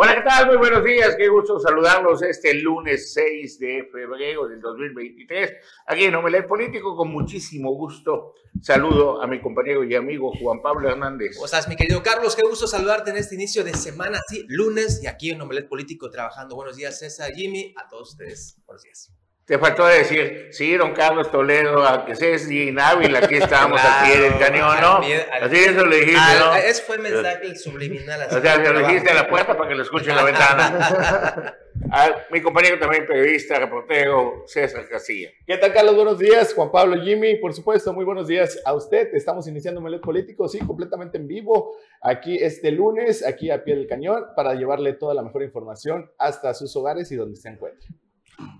Hola, ¿qué tal? Muy buenos días, qué gusto saludarlos este lunes 6 de febrero del 2023, aquí en Omelet Político, con muchísimo gusto. Saludo a mi compañero y amigo Juan Pablo Hernández. ¿Cómo estás, mi querido Carlos? Qué gusto saludarte en este inicio de semana, sí, lunes, y aquí en Omelet Político trabajando. Buenos días, César, Jimmy, a todos ustedes. Buenos días. Te faltó decir, sí, don Carlos Toledo, aunque seas inhábil, aquí estamos, aquí en el cañón, ¿no? Así eso le dijiste, ¿no? Ese fue el mensaje subliminal. O sea, se lo dijiste a la puerta para que lo escuche en la ventana. A mi compañero también periodista, reportero, César Casilla. ¿Qué tal, Carlos? Buenos días. Juan Pablo, Jimmy, por supuesto, muy buenos días a usted. Estamos iniciando Melet Político, sí, completamente en vivo, aquí este lunes, aquí a pie del cañón, para llevarle toda la mejor información hasta sus hogares y donde se encuentren.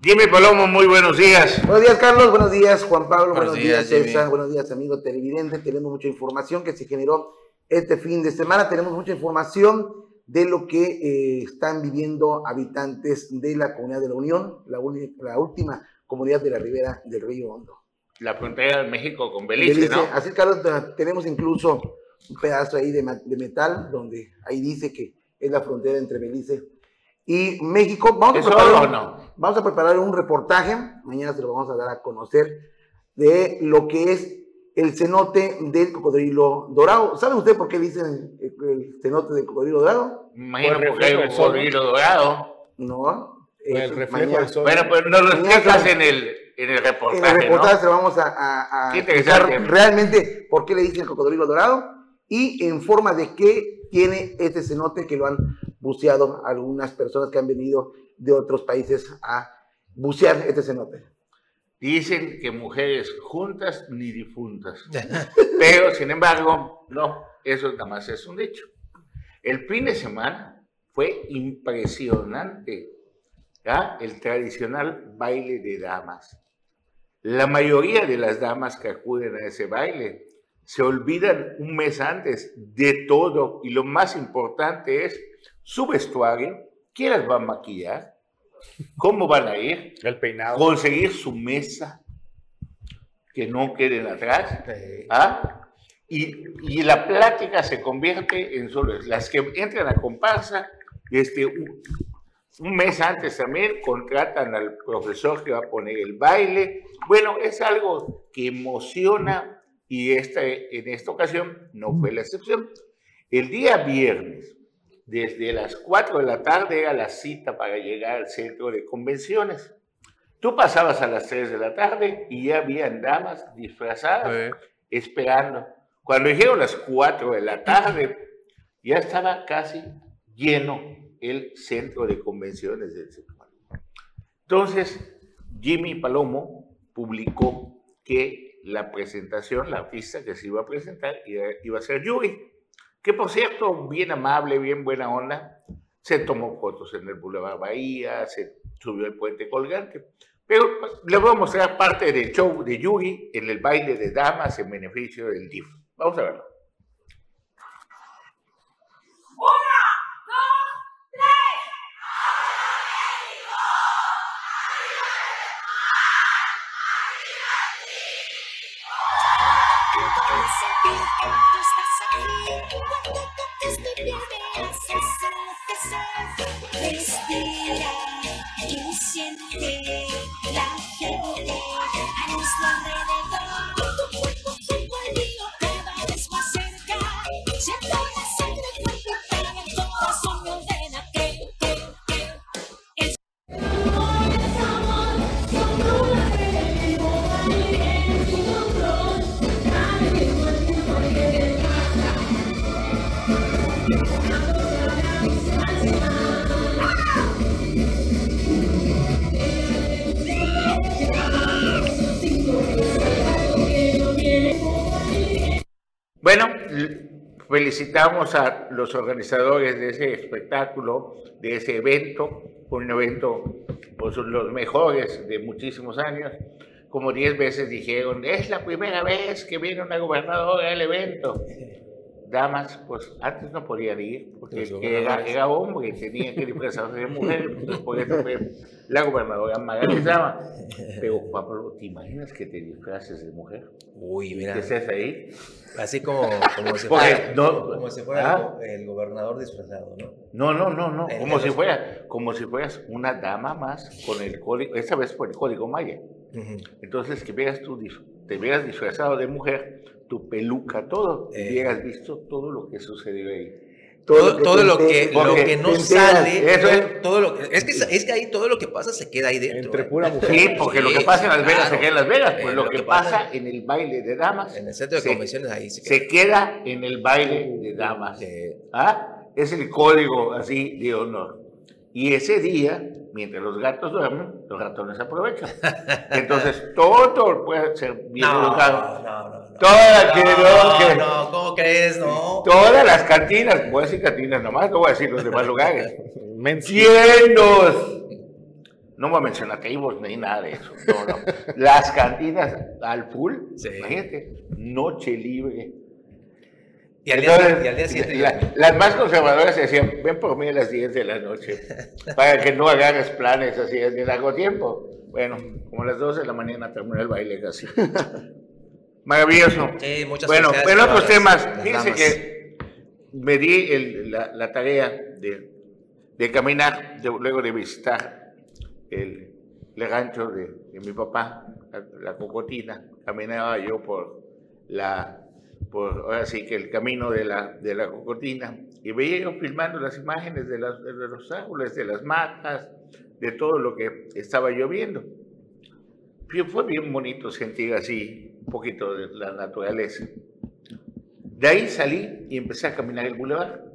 Jimmy Palomo, muy buenos días. Buenos días, Carlos. Buenos días, Juan Pablo. Buenos, días, César. Buenos días, amigo televidente. Tenemos mucha información que se generó este fin de semana. Tenemos mucha información de lo que eh, están viviendo habitantes de la Comunidad de la Unión, la, la, última comunidad de la ribera del Río Hondo. La frontera de México con Belice, Belice. ¿no? Así, Carlos, tenemos incluso un pedazo ahí de, de metal donde ahí dice que es la frontera entre Belice y México. Vamos a, preparar, no? vamos a preparar un reportaje, mañana se lo vamos a dar a conocer, de lo que es el cenote del cocodrilo dorado. ¿Sabe usted por qué dicen el cenote del cocodrilo dorado? Imagino porque hay el cocodrilo dorado. No. El reflejo del sol. Bueno, pues no lo explicas en el, en el reportaje. En el reportaje se lo vamos a, a, a explicar realmente por qué le dicen el cocodrilo dorado y en forma de qué tiene este cenote que lo han buceado algunas personas que han venido de otros países a bucear este cenote. Dicen que mujeres juntas ni difuntas. Pero, sin embargo, no, eso nada más es un dicho. El fin de semana fue impresionante. ¿ya? El tradicional baile de damas. La mayoría de las damas que acuden a ese baile se olvidan un mes antes de todo y lo más importante es su vestuario, quién las va a maquillar, cómo van a ir, el peinado, conseguir su mesa, que no queden atrás, ¿ah? y, la plática se convierte en solo las que entran a comparsa, este, un, un mes antes también contratan al profesor que va a poner el baile. Bueno, es algo que emociona y este, en esta ocasión no fue la excepción. El día viernes, desde las 4 de la tarde era la cita para llegar al centro de convenciones. Tú pasabas a las 3 de la tarde y ya habían damas disfrazadas esperando. Cuando dijeron las 4 de la tarde, ya estaba casi lleno el centro de convenciones del sector. Entonces, Jimmy Palomo publicó que la presentación, la artista que se iba a presentar, iba, a ser Yuri que por cierto, bien amable, bien buena onda, se tomó fotos en el Boulevard Bahía, se subió el puente colgante. Pero pues, les voy a mostrar parte del show de Yugi en el baile de damas en beneficio del DIF. Vamos a verlo. Respira y siente la gente a nuestro alrededor. Felicitamos a los organizadores de ese espectáculo, de ese evento, un evento, pues los mejores de muchísimos años. Como diez veces dijeron, es la primera vez que viene una gobernadora al evento. Damas, pues antes no podían ir, porque el era, era hombre y tenía que disfrazarse de mujer, entonces por eso fue la gobernadora Magali Zama. Pero, Pablo, ¿te imaginas que te disfraces de mujer? Uy, ¿Y mira. que estés ahí? Así como, como si Porque fuera, no- como si fuera ¿Ah? el, el gobernador disfrazado, ¿no? No, no, no, no, Eh, como eh, si fuera, como si fueras una dama más con el código, esta vez por el código Maya. Ujú. Entonces, que veas tú, te veas disfrazado de mujer, tu peluca, todo, y Eh. hubieras visto todo lo que sucedió ahí. Todo, todo lo que, lo no sale, eso es. todo lo que, es que es que ahí todo lo que pasa se queda ahí dentro. Entre ¿eh? pura mujer. Sí, porque lo que pasa en Las Vegas claro. se queda en Las Vegas, pues Eh, lo, que, pasa, en el baile de damas En el centro de se- convenciones ahí se queda. se queda en el baile de damas. Eh, ¿Ah? Es el código así de honor. Y ese día, mientras los gatos duermen, los ratones aprovechan. Entonces, todo puede ser bien no, no, no, no. Toda que no, que- no, ¿cómo crees? No. Todas las cantinas, voy a decir cantinas nomás, no voy a decir los demás lugares. Llenos. No voy a mencionar tables ni nada de eso. No, no. Las cantinas al full, Sí. imagínate, noche libre. Y al día, Entonces, y al día siguiente. la- las más conservadoras decían, ven por mí a las 10 de la noche, para que no agarres planes así de largo tiempo. Bueno, como a las 12 de la mañana terminó el baile casi. Maravilloso. Sí, muchas Bueno, felicidades en a otros temas, fíjense que me di el- la, la tarea de, de caminar, de- luego de visitar el, el rancho de, de mi papá, la, la cocotina. Caminaba yo por la, por, ahora sí que el camino de la, de la cocotina, y veía yo filmando las imágenes de, las- de los árboles, de las matas, de todo lo que estaba lloviendo. Fue- bien bonito sentir así poquito de la naturaleza. De ahí salí y empecé a caminar el bulevar.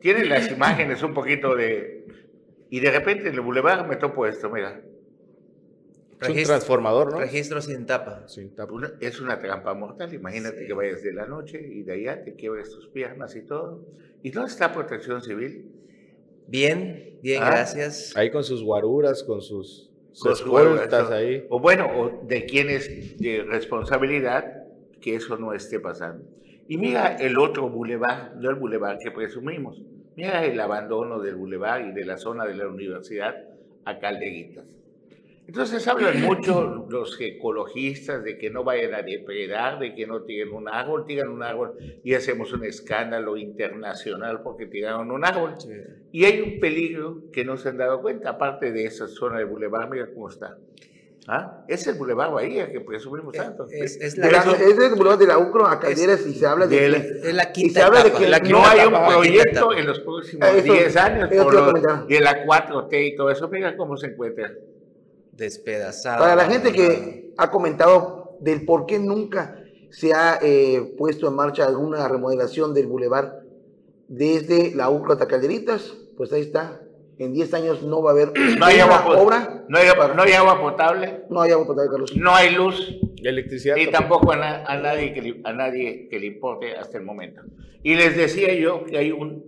Tienen las imágenes un poquito de... Y de repente en el bulevar me topo esto, mira. Es un transformador, ¿no? Registro sin tapa. Sin tapa. Una- es una trampa mortal. Imagínate Sí. que vayas de la noche y de allá te quiebres tus piernas y todo. ¿Y dónde está protección civil? Bien, bien, Ah. gracias. Ahí con sus guaruras, con sus, escoltas valor, ahí. O bueno, o de quién es de responsabilidad que eso no esté pasando. Y mira el otro bulevar, no el bulevar que presumimos. Mira el abandono del bulevar y de la zona de la universidad a Calderitas. Entonces hablan mucho los ecologistas de que no vayan a depredar, de que no tiren un árbol, tiran un árbol y hacemos un escándalo internacional porque tiraron un árbol. Sí. Y hay un peligro que no se han dado cuenta, aparte de esa zona de Boulevard, mira cómo está. ¿Ah? Es el Boulevard Bahía que presumimos tanto. Es, es la, la- es del Boulevard de la UCRO a Calderas y se habla de que la y quinta se habla de que la no hay un proyecto en los próximos Eso- 10 años por te iba a lo comentar. de la 4T y todo eso. Mira cómo se encuentra. Despedazada. Para la gente que ha comentado del por qué nunca se ha eh, puesto en marcha alguna remodelación del bulevar desde la UCRO hasta Calderitas, pues ahí está. En 10 años no va a haber No hay, agua, obra, no, hay, no hay agua potable, no hay agua potable, Carlos. no hay luz Electricidad. y tampoco. tampoco a, na- a nadie que le, a nadie que le importe hasta el momento. Y les decía yo que hay un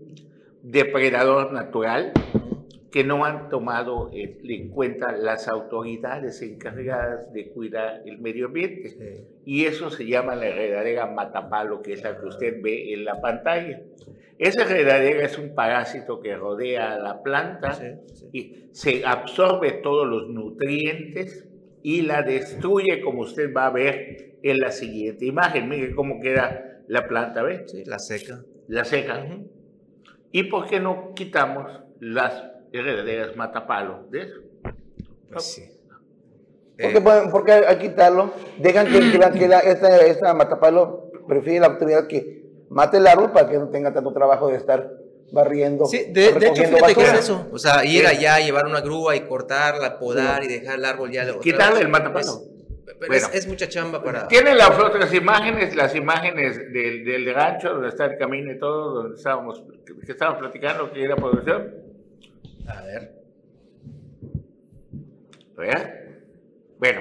depredador natural que no han tomado en cuenta las autoridades encargadas de cuidar el medio ambiente. Sí. Y eso se llama la enredadera matapalo, que es la que usted ve en la pantalla. Esa enredadera es un parásito que rodea a la planta Sí, sí. y se absorbe todos los nutrientes y la destruye, como usted va a ver en la siguiente imagen. Mire cómo queda la planta, ¿ve? Sí, la seca. La seca. ¿Y por qué no quitamos las enredaderas matapalo de eso? Pues sí. ¿Por Eh, qué, pueden- por qué al quitarlo dejan que, que la- que la- esta, esta matapalo prefiere la autoridad que mate el árbol para que no tenga tanto trabajo de estar barriendo? Sí, de, de hecho, fíjate que es eso. O sea, ir allá, llevar una grúa y cortarla, podar y dejar el árbol ya. Quitarle el matapalo. Es- Pero Bueno. es, es mucha chamba para. Tienen las otras imágenes, las imágenes del, del rancho, donde está el camino y todo, donde estábamos, que estábamos platicando, que era producción. A ver. ¿Verdad? Bueno,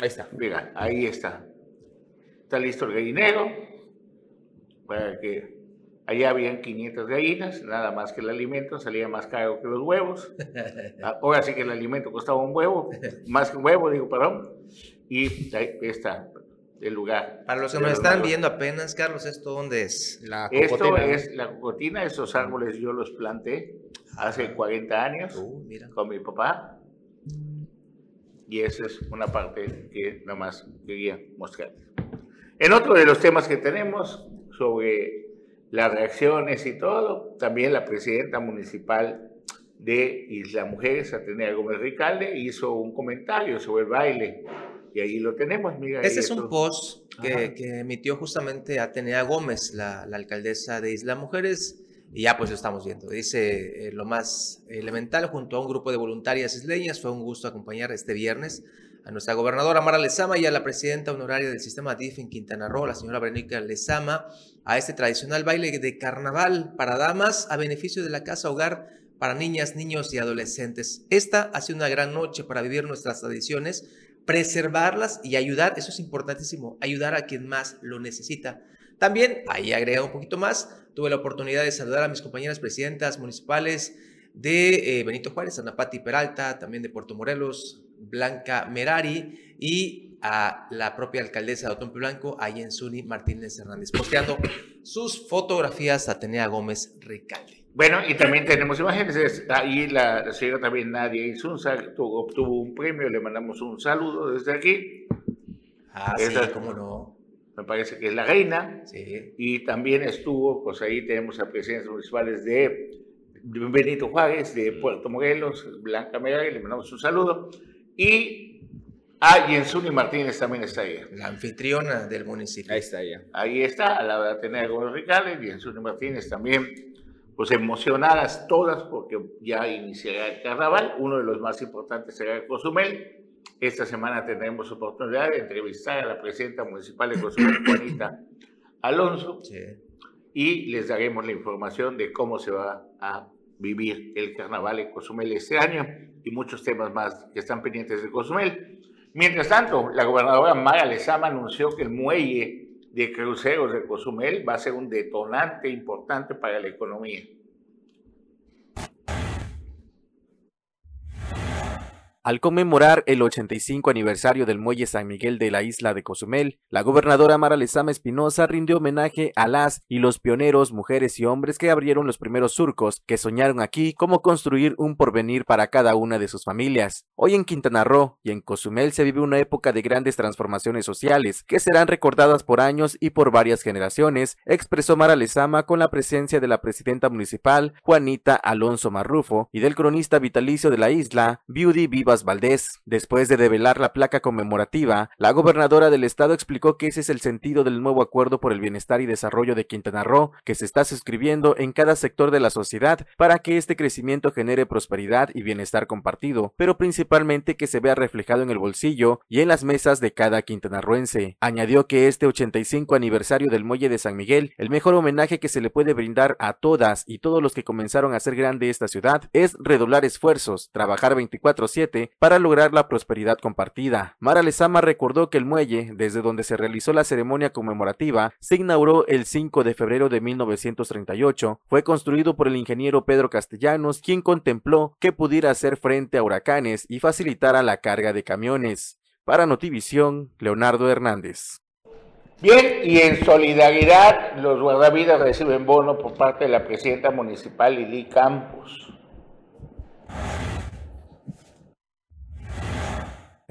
Ahí está. mira, ahí está. Está listo el gallinero, para que allá habían 500 gallinas, nada más que el alimento salía más caro que los huevos. Ahora sí que el alimento costaba un huevo, más que un huevo, digo, perdón. Y ahí está. El lugar. Para los que nos están viendo apenas, Carlos, ¿esto dónde es? La Esto cocotina, ¿no? es la cocotina, esos árboles yo los planté hace 40 años Uh, mira. con mi papá. Y esa es una parte que nada más quería mostrar. En otro de los temas que tenemos sobre las reacciones y todo, también la presidenta municipal de Isla Mujeres, Atenea Gómez Ricalde, hizo un comentario sobre el baile. Y ahí lo tenemos, mira. Este es un post que, que emitió justamente Atenea Gómez, la, la alcaldesa de Isla Mujeres, y ya pues lo estamos viendo. Dice eh, lo más elemental, junto a un grupo de voluntarias isleñas, fue un gusto acompañar este viernes a nuestra gobernadora Mara Lezama y a la presidenta honoraria del sistema DIF en Quintana Roo, la señora Verónica Lezama, a este tradicional baile de carnaval para damas a beneficio de la casa hogar para niñas, niños y adolescentes. Esta ha sido una gran noche para vivir nuestras tradiciones, preservarlas y ayudar, eso es importantísimo, ayudar a quien más lo necesita. También, ahí agrega un poquito más, tuve la oportunidad de saludar a mis compañeras presidentas municipales de eh, Benito Juárez, Ana Pati Peralta, también de Puerto Morelos, Blanca Merari y a la propia alcaldesa de Otompe Blanco, Ayensuni Martínez Hernández, posteando sus fotografías a Atenea Gómez Ricalde. Bueno, y también tenemos imágenes. es- Ahí la, la señora también Nadia Insunza tu- obtuvo un premio. Le mandamos un saludo desde aquí. Ah, sí, Esa- cómo no. Me parece que es la reina. Sí. Y también estuvo, pues ahí tenemos a presidentes municipales de Benito Juárez, de Puerto Morelos, Blanca Merari, le mandamos un saludo. Y a Yensuni Martínez también está ahí. La anfitriona del municipio. Ahí está ya. Ahí está, a la de Atenea Gómez Ricales, Yensuni Martínez también, pues emocionadas todas porque ya iniciará el carnaval. Uno de los más importantes será Cozumel. Esta semana tendremos oportunidad de entrevistar a la presidenta municipal de Cozumel, Juanita Alonso, Sí. y les daremos la información de cómo se va a vivir el carnaval en Cozumel este año y muchos temas más que están pendientes de Cozumel. Mientras tanto, la gobernadora Mara Lezama anunció que el muelle de cruceros de Cozumel va a ser un detonante importante para la economía. Al conmemorar el 85 aniversario del Muelle San Miguel de la isla de Cozumel, la gobernadora Mara Lezama Espinosa rindió homenaje a las y los pioneros, mujeres y hombres que abrieron los primeros surcos, que soñaron aquí cómo construir un porvenir para cada una de sus familias. Hoy en Quintana Roo y en Cozumel se vive una época de grandes transformaciones sociales, que serán recordadas por años y por varias generaciones, expresó Mara Lezama con la presencia de la presidenta municipal, Juanita Alonso Marrufo, y del cronista vitalicio de la isla, Beauty Valdés. Después de develar la placa conmemorativa, la gobernadora del estado explicó que ese es el sentido del nuevo acuerdo por el bienestar y desarrollo de Quintana Roo, que se está suscribiendo en cada sector de la sociedad para que este crecimiento genere prosperidad y bienestar compartido, pero principalmente que se vea reflejado en el bolsillo y en las mesas de cada quintanarroense. Añadió que este 85 aniversario del Muelle de San Miguel, el mejor homenaje que se le puede brindar a todas y todos los que comenzaron a hacer grande esta ciudad es redoblar esfuerzos, trabajar 24/7 para lograr la prosperidad compartida. Mara Lezama recordó que el muelle, desde donde se realizó la ceremonia conmemorativa, se inauguró el 5 de febrero de 1938, fue construido por el ingeniero Pedro Castellanos, quien contempló que pudiera hacer frente a huracanes y facilitara la carga de camiones. Para Notivisión, Leonardo Hernández. Bien, y en solidaridad, los guardavidas reciben bono por parte de la presidenta municipal Lili Campos.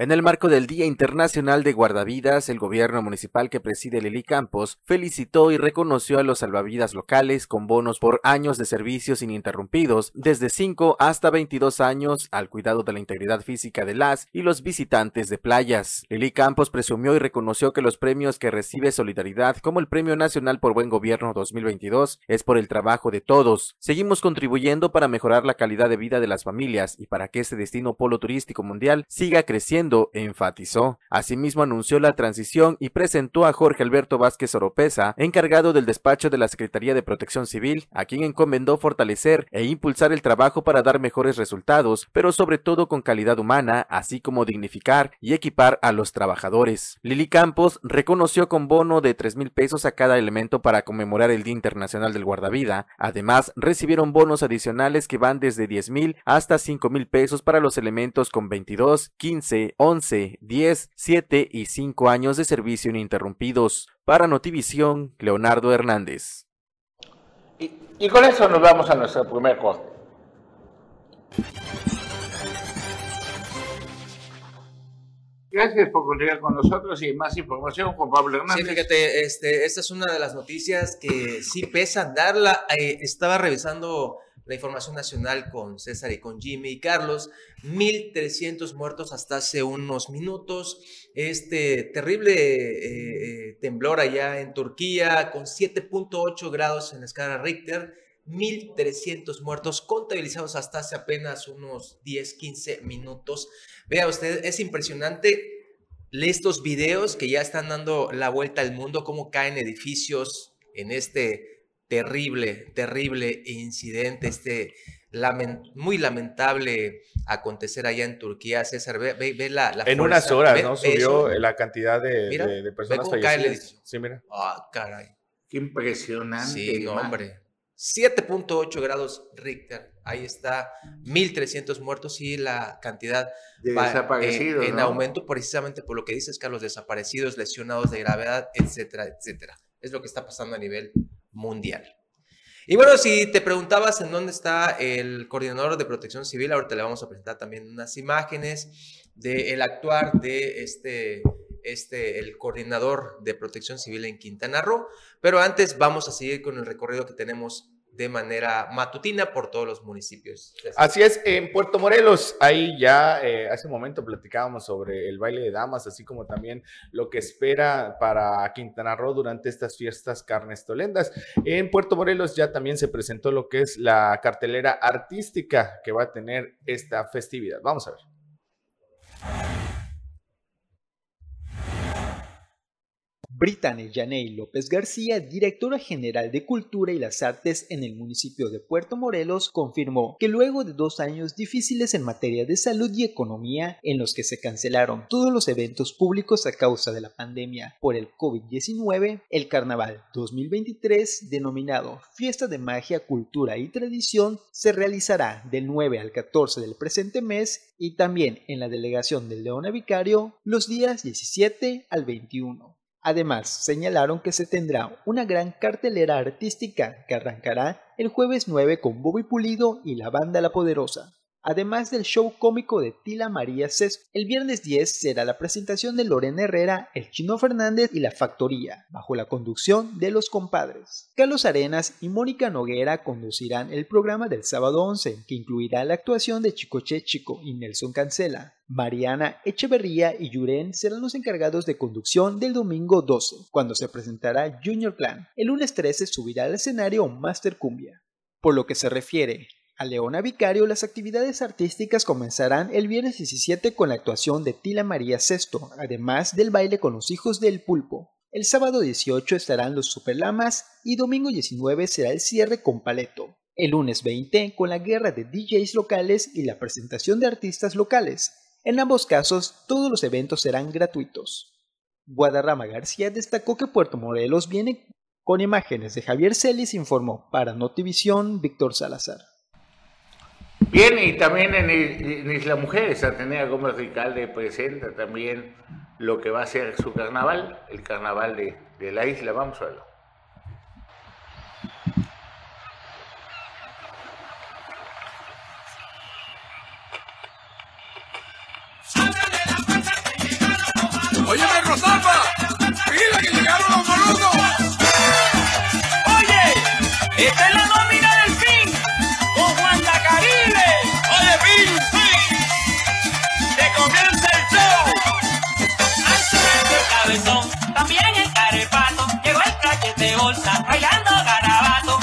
En el marco del Día Internacional de Guardavidas, el gobierno municipal que preside Lili Campos felicitó y reconoció a los salvavidas locales con bonos por años de servicios ininterrumpidos, desde 5 hasta 22 años, al cuidado de la integridad física de las y los visitantes de playas. Lili Campos presumió y reconoció que los premios que recibe Solidaridad, como el Premio Nacional por Buen Gobierno 2022, es por el trabajo de todos. Seguimos contribuyendo para mejorar la calidad de vida de las familias y para que este destino polo turístico mundial siga creciendo enfatizó. Asimismo anunció la transición y presentó a Jorge Alberto Vázquez Oropesa, encargado del despacho de la Secretaría de Protección Civil, a quien encomendó fortalecer e impulsar el trabajo para dar mejores resultados, pero sobre todo con calidad humana, así como dignificar y equipar a los trabajadores. Lili Campos reconoció con bono de 3 mil pesos a cada elemento para conmemorar el Día Internacional del Guardavida. Además, recibieron bonos adicionales que van desde 10 mil hasta 5 mil pesos para los elementos con 22, 15 11, 10, 7 y 5 años de servicio ininterrumpidos. Para Notivisión, Leonardo Hernández. Y, y con eso nos vamos a nuestro primer corte. Gracias por continuar con nosotros y más información con Pablo Hernández. Sí, fíjate, este, esta es una de las noticias que sí pesa darla. Eh, estaba revisando la información nacional con César y con Jimmy y Carlos. 1.300 muertos hasta hace unos minutos. Este terrible eh, eh, temblor allá en Turquía con 7.8 grados en la escala Richter. 1.300 muertos contabilizados hasta hace apenas unos 10, 15 minutos. Vea usted, es impresionante estos videos que ya están dando la vuelta al mundo, cómo caen edificios en este terrible, terrible incidente, este muy lamentable acontecer allá en Turquía. César, ve, ve, la, la, En unas horas, ¿no? Subió la cantidad de, de, de personas edificio. Sí, mira. Ah, caray. Qué impresionante. Sí, no, hombre. 7.8 grados Richter. Ahí está, 1.300 muertos y la cantidad de va, desaparecidos. eh, en ¿no? aumento precisamente por lo que dices, Carlos, desaparecidos, lesionados de gravedad, etcétera, etcétera. Es lo que está pasando a nivel mundial. Y bueno, si te preguntabas en dónde está el coordinador de protección civil, ahorita le vamos a presentar también unas imágenes del actuar de este, este, el coordinador de protección civil en Quintana Roo. Pero antes vamos a seguir con el recorrido que tenemos de manera matutina por todos los municipios. Así es, en Puerto Morelos, ahí ya eh, hace un momento platicábamos sobre el baile de damas, así como también lo que espera para Quintana Roo durante estas fiestas carnestolendas. En Puerto Morelos ya también se presentó lo que es la cartelera artística que va a tener esta festividad. Vamos a ver. Brittany Yaney López García, directora general de Cultura y las Artes en el municipio de Puerto Morelos, confirmó que luego de dos años difíciles en materia de salud y economía, en los que se cancelaron todos los eventos públicos a causa de la pandemia por el COVID-19, el Carnaval 2023, denominado Fiesta de Magia, Cultura y Tradición, se realizará del 9 al 14 del presente mes y también en la delegación del Leona Vicario los días 17 al 21. Además, señalaron que se tendrá una gran cartelera artística que arrancará el jueves 9 con Bobby Pulido y la banda La Poderosa. Además del show cómico de Tila María Sesto, el viernes 10 será la presentación de Lorena Herrera, El Chino Fernández y La Factoría, bajo la conducción de los compadres. Carlos Arenas y Mónica Noguera conducirán el programa del sábado 11, que incluirá la actuación de Chicoche Chico y Nelson Cancela. Mariana Echeverría y Yuren serán los encargados de conducción del domingo 12, cuando se presentará Junior Clan. El lunes 13 subirá al escenario Master Cumbia. Por lo que se refiere a Leona Vicario, las actividades artísticas comenzarán el viernes 17 con la actuación de Tila María Sesto, además del baile con los hijos del pulpo. El sábado 18 estarán los Superlamas y domingo 19 será el cierre con Paleto. El lunes 20 con la guerra de DJs locales y la presentación de artistas locales. En ambos casos, todos los eventos serán gratuitos. Guadarrama García destacó que Puerto Morelos viene con imágenes de Javier Celis, informó para Notivisión Víctor Salazar. Bien, y también en, Isla Mujeres, Atenea Gómez Ricalde presenta también lo que va a ser su carnaval, el carnaval de, de la isla. Vamos a verlo. Óyeme, Rosalba, mira que llegaron los boludos. Oye, esta es también el carepato. Llegó el cachete bolsa, bailando garabato.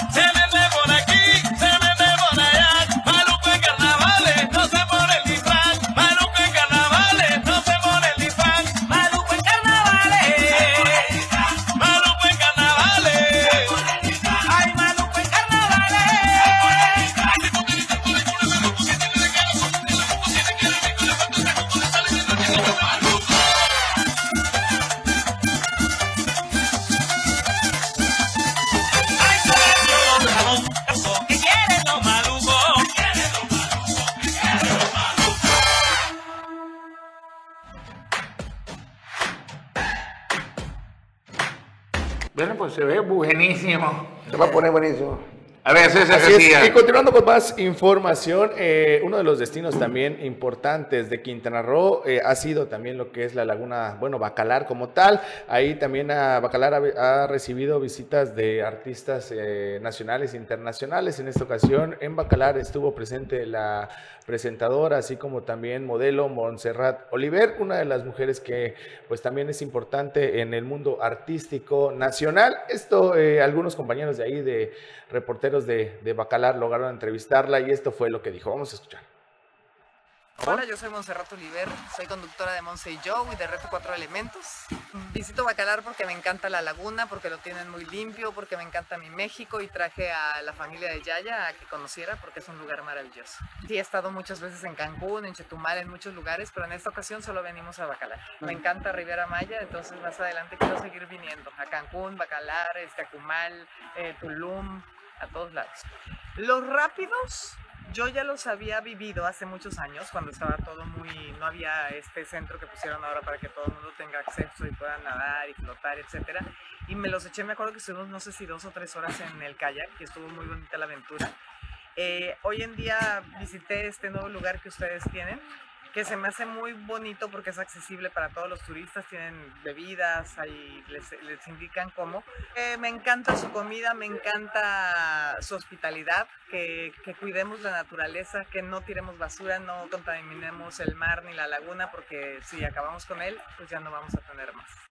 Y continuando con más información, eh, uno de los destinos también importantes de Quintana Roo eh, ha sido también lo que es la laguna, bueno, Bacalar como tal. Ahí también a Bacalar ha, ha recibido visitas de artistas eh, nacionales e internacionales. En esta ocasión en Bacalar estuvo presente la presentadora, así como también modelo Montserrat Oliver, una de las mujeres que pues también es importante en el mundo artístico nacional. Esto, eh, algunos compañeros de ahí, de reporteros de, de Bacalar, lograron entrevistarla y esto fue lo que dijo. Vamos a escuchar. Hola, yo soy Montserrat Oliver, soy conductora de Monse y Joe y de Reto Cuatro Elementos. Visito Bacalar porque me encanta la laguna, porque lo tienen muy limpio, porque me encanta mi México y traje a la familia de Yaya a que conociera porque es un lugar maravilloso. Sí, he estado muchas veces en Cancún, en Chetumal, en muchos lugares, pero en esta ocasión solo venimos a Bacalar. Me encanta Riviera Maya, entonces más adelante quiero seguir viniendo a Cancún, Bacalar, este, Acumal, eh, Tulum, a todos lados. Los rápidos yo ya los había vivido hace muchos años, cuando estaba todo muy, no había este centro que pusieron ahora para que todo el mundo tenga acceso y pueda nadar y flotar, etcétera. Y me los eché, me acuerdo que estuvimos no sé si dos o tres horas en el kayak, y estuvo muy bonita la aventura. Eh, hoy en día visité este nuevo lugar que ustedes tienen, que se me hace muy bonito porque es accesible para todos los turistas, tienen bebidas, ahí les, les indican cómo. Eh, me encanta su comida, me encanta su hospitalidad, que, que cuidemos la naturaleza, que no tiremos basura, no contaminemos el mar ni la laguna, porque si acabamos con él, pues ya no vamos a tener más.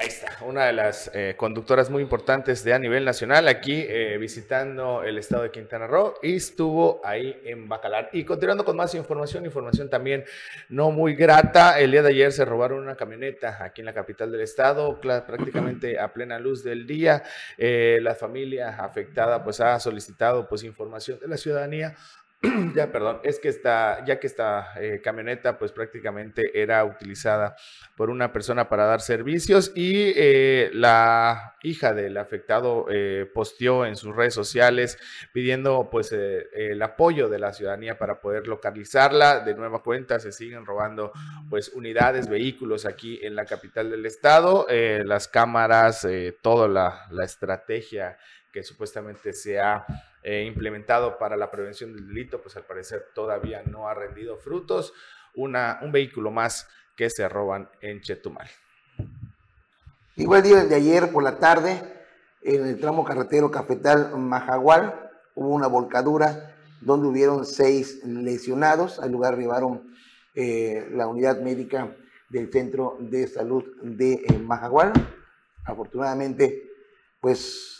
Ahí está, una de las eh, conductoras muy importantes de a nivel nacional aquí eh, visitando el estado de Quintana Roo y estuvo ahí en Bacalar. Y continuando con más información, información también no muy grata, el día de ayer se robaron una camioneta aquí en la capital del estado, prácticamente a plena luz del día. Eh, la familia afectada pues ha solicitado pues información de la ciudadanía ya, perdón, es que esta, ya que esta eh, camioneta pues prácticamente era utilizada por una persona para dar servicios y eh, la hija del afectado eh, posteó en sus redes sociales pidiendo pues eh, el apoyo de la ciudadanía para poder localizarla. De nueva cuenta se siguen robando pues unidades, vehículos aquí en la capital del estado, eh, las cámaras, toda la, la estrategia que supuestamente se ha eh, implementado para la prevención del delito, pues al parecer todavía no ha rendido frutos. Una, un vehículo más que se roban en Chetumal. Igual día de ayer por la tarde, en el tramo carretero Cafetal Majagual, hubo una volcadura donde hubieron seis lesionados. Al lugar arribaron eh, la unidad médica del Centro de Salud de eh, Majagual. Afortunadamente, pues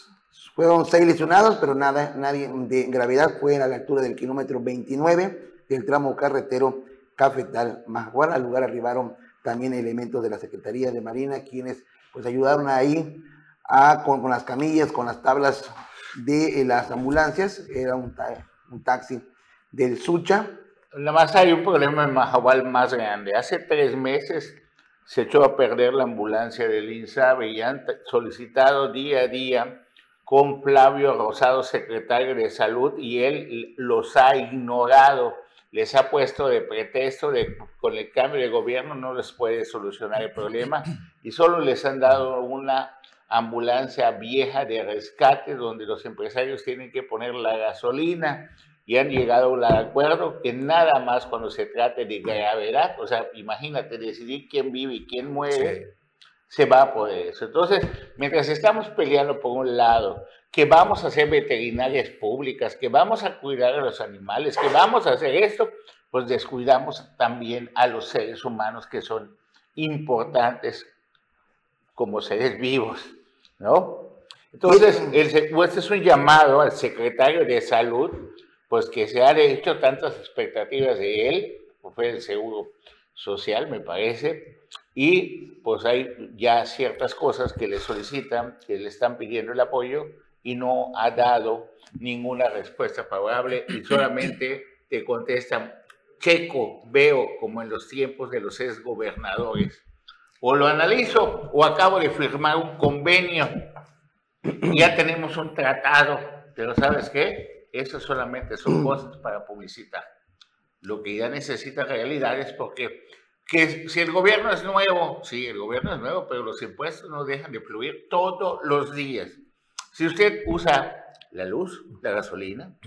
fueron seis lesionados, pero nada, nadie de gravedad. Fue a la altura del kilómetro 29 del tramo carretero Cafetal Majagual. Al lugar arribaron también elementos de la Secretaría de Marina, quienes pues ayudaron ahí con, las camillas, con las tablas de eh, las ambulancias. Era un, ta- un taxi del Sucha. Nada más hay un problema en Mahahual más grande. Hace tres meses se echó a perder la ambulancia del INSABE y han solicitado día a día con Flavio Rosado, secretario de Salud, y él los ha ignorado. Les ha puesto de pretexto de con el cambio de gobierno no les puede solucionar el problema y solo les han dado una ambulancia vieja de rescate donde los empresarios tienen que poner la gasolina y han llegado a un acuerdo que nada más cuando se trate de gravedad, o sea, imagínate decidir quién vive y quién muere, se va a poder eso. Entonces, mientras estamos peleando por un lado, que vamos a hacer veterinarias públicas, que vamos a cuidar a los animales, que vamos a hacer esto, pues descuidamos también a los seres humanos que son importantes como seres vivos, ¿no? Entonces, el, se- pues, este es un llamado al secretario de Salud, pues que se han hecho tantas expectativas de él, pues fue el Seguro Social, me parece, y pues hay ya ciertas cosas que le solicitan, que le están pidiendo el apoyo y no ha dado ninguna respuesta favorable y solamente te contestan, checo, veo como en los tiempos de los ex gobernadores. O lo analizo o acabo de firmar un convenio. Ya tenemos un tratado, pero ¿sabes qué? Eso solamente son cosas para publicitar. Lo que ya necesita realidad es porque que si el gobierno es nuevo, sí, el gobierno es nuevo, pero los impuestos no dejan de fluir todos los días. Si usted usa la luz, la gasolina,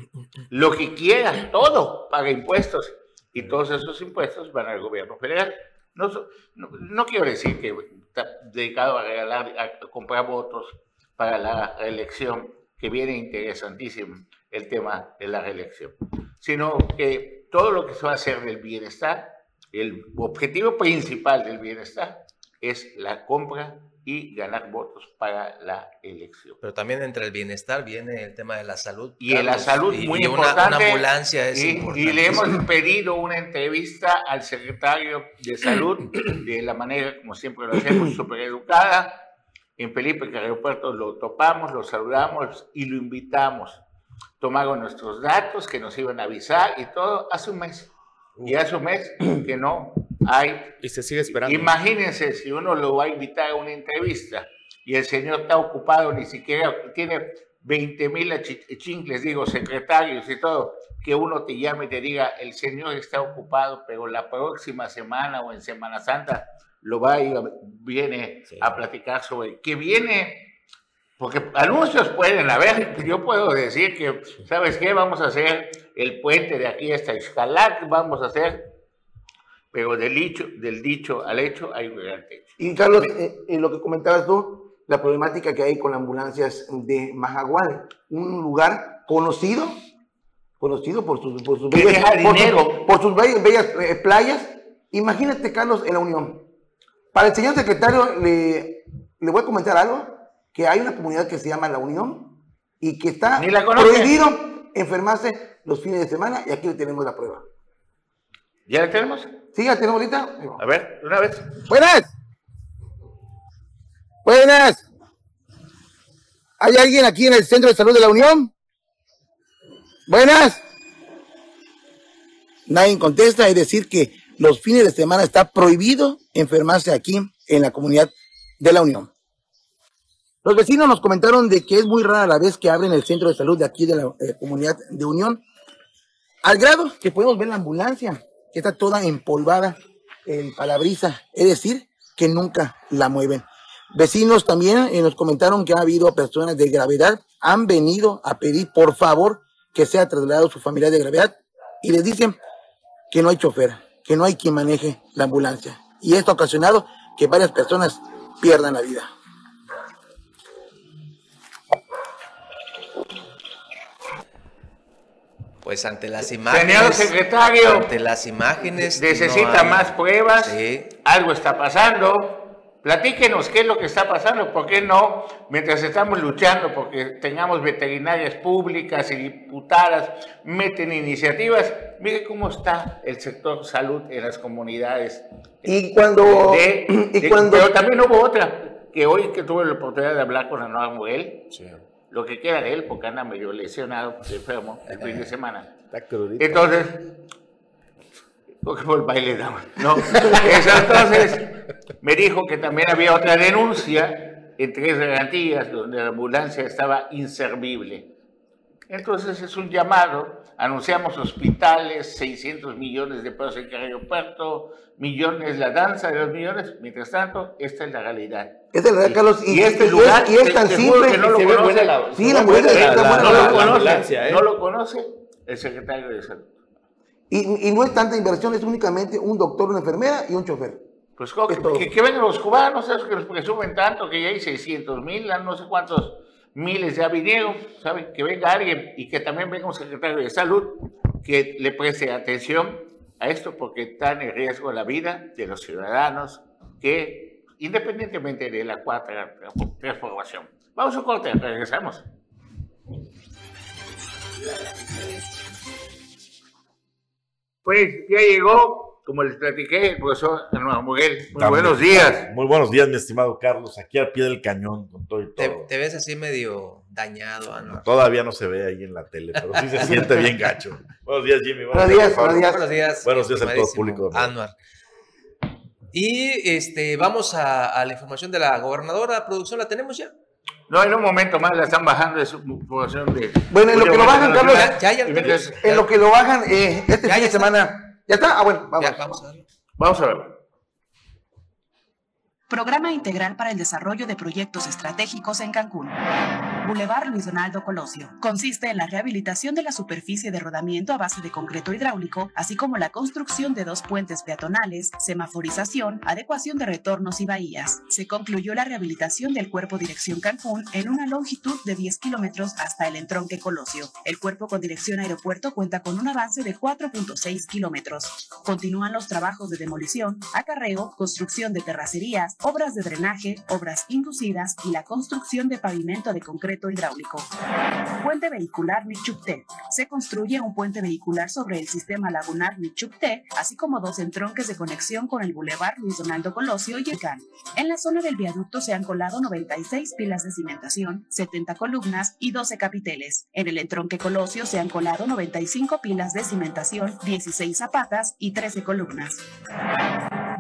lo que quiera, todo paga impuestos y todos esos impuestos van al gobierno federal. No, no, no quiero decir que está dedicado a regalar, a comprar votos para la reelección, que viene interesantísimo el tema de la reelección, sino que todo lo que se va a hacer del bienestar, el objetivo principal del bienestar es la compra y ganar votos para la elección. Pero también entre el bienestar viene el tema de la salud. Y en la Carlos, salud, y- muy y una- importante. Una, ambulancia es y, importante. y le hemos pedido una entrevista al secretario de Salud, de la manera como siempre lo hacemos, súper educada. En Felipe Carrillo Puerto lo topamos, lo saludamos y lo invitamos. Tomaron nuestros datos que nos iban a avisar y todo hace un mes. Y hace un mes que no hay Y se sigue esperando. Imagínense si uno lo va a invitar a una entrevista y el señor está ocupado, ni siquiera tiene 20 mil chincles, digo, secretarios y todo, que uno te llame y te diga, el señor está ocupado, pero la próxima semana o en Semana Santa lo va y viene Sí. a platicar sobre que viene, porque anuncios pueden haber, yo puedo decir que, ¿sabes qué? Vamos a hacer el puente de aquí hasta Xcalac, vamos a hacer, pero del dicho, del dicho al hecho hay un gran techo. Y Carlos, eh, en lo que comentabas tú, la problemática que hay con las ambulancias de Majagual, un lugar conocido, conocido por sus, por sus deja por sus- por sus bellas, bellas, eh, playas. Imagínate, Carlos, en la Unión. Para el señor secretario, le, le voy a comentar algo, que hay una comunidad que se llama La Unión y que está prohibido enfermarse los fines de semana y aquí tenemos la prueba. ¿Ya la tenemos? ¿Sí? ¿Ya tenemos ahorita? A ver, una vez. Buenas. Buenas. ¿Hay alguien aquí en el Centro de Salud de la Unión? Buenas. Nadie contesta, es decir, que los fines de semana está prohibido enfermarse aquí en la comunidad de la Unión. Los vecinos nos comentaron de que es muy rara la vez que abren el centro de salud de aquí de la eh, comunidad de Unión, al grado que podemos ver la ambulancia, que está toda empolvada en palabrisa, es decir, que nunca la mueven. Vecinos también eh, nos comentaron que ha habido personas de gravedad, han venido a pedir por favor que sea trasladado su familiar de gravedad y les dicen que no hay chofer, que no hay quien maneje la ambulancia. Y esto ha ocasionado que varias personas pierdan la vida. Pues ante las imágenes. Señor secretario, Ante las imágenes. necesita no hay- más pruebas. Sí. Algo está pasando. Platíquenos qué es lo que está pasando. ¿Por qué no? Mientras estamos luchando porque tengamos veterinarias públicas y diputadas, meten iniciativas. Mire cómo está el sector salud en las comunidades. Y cuando, De- y cuando Pero también hubo otra, que hoy que tuve la oportunidad de hablar con Anuar Muel, lo que queda de él, porque anda medio lesionado, enfermo, el fin de semana. Está crudito. Entonces, porque fue el baile de No, entonces me dijo que también había otra denuncia en tres garantías donde la ambulancia estaba inservible. Entonces es un llamado, anunciamos hospitales, 600 millones de pesos en Carrillo Puerto, millones la danza de los millones, mientras tanto, esta es la realidad. es de verdad, Carlos, y, y este y lugar, es, y es tan simple. que no lo conoce. la- Sí, la la- no la- lo la ¿eh? no lo conoce el secretario de salud. Y, y no es tanta inversión, es únicamente un doctor, una enfermera y un chofer. Pues todo. que, que vengan los cubanos, esos que los presumen tanto, que ya hay 600 mil, no sé cuántos miles ya vinieron, ¿saben? Que venga alguien y que también venga un secretario de salud que le preste atención a esto porque está en riesgo la vida de los ciudadanos que, independientemente de la cuarta transformación. Vamos a un corte, regresamos. Pues ya llegó, como les platiqué, el profesor Anuar Muguel. Muy También. buenos días. Muy buenos días, mi estimado Carlos. Aquí al pie del cañón, con todo y todo. te ves así medio dañado, Anuar. Todavía no se ve ahí en la tele, pero sí se siente bien gacho. Buenos días, Jimmy. Buenos días, buenos días. Buenos días. Buenos días a todo el público, ¿no? Anuar. Y este, vamos a, a la información de la gobernadora. ¿Producción la tenemos ya? No, en un momento más la están bajando de su población de. Bueno, en lo que lo bajan, Carlos, En lo que lo bajan, eh, este Ya, fin ya de está. semana. Está? Ah, bueno, vamos, ya, vamos a verlo. Vamos a verlo. Programa Integral para el Desarrollo de Proyectos Estratégicos en Cancún. Boulevard Luis Donaldo Colosio. Consiste en la rehabilitación de la superficie de rodamiento a base de concreto hidráulico, así como la construcción de dos puentes peatonales, semaforización, adecuación de retornos y bahías. Se concluyó la rehabilitación del cuerpo Dirección Cancún en una longitud de 10 kilómetros hasta el entronque Colosio. El cuerpo con dirección aeropuerto cuenta con un avance de 4.6 kilómetros. Continúan los trabajos de demolición, acarreo, construcción de terracerías, obras de drenaje, obras inducidas y la construcción de pavimento de concreto hidráulico. Puente vehicular Nichupté. Se construye un puente vehicular sobre el sistema lagunar Nichupté, así como dos entronques de conexión con el bulevar Luis Donaldo Colosio y Ecán. En la zona del viaducto se han colado 96 pilas de cimentación, 70 columnas y 12 capiteles. En el entronque Colosio se han colado 95 pilas de cimentación, 16 zapatas y 13 columnas.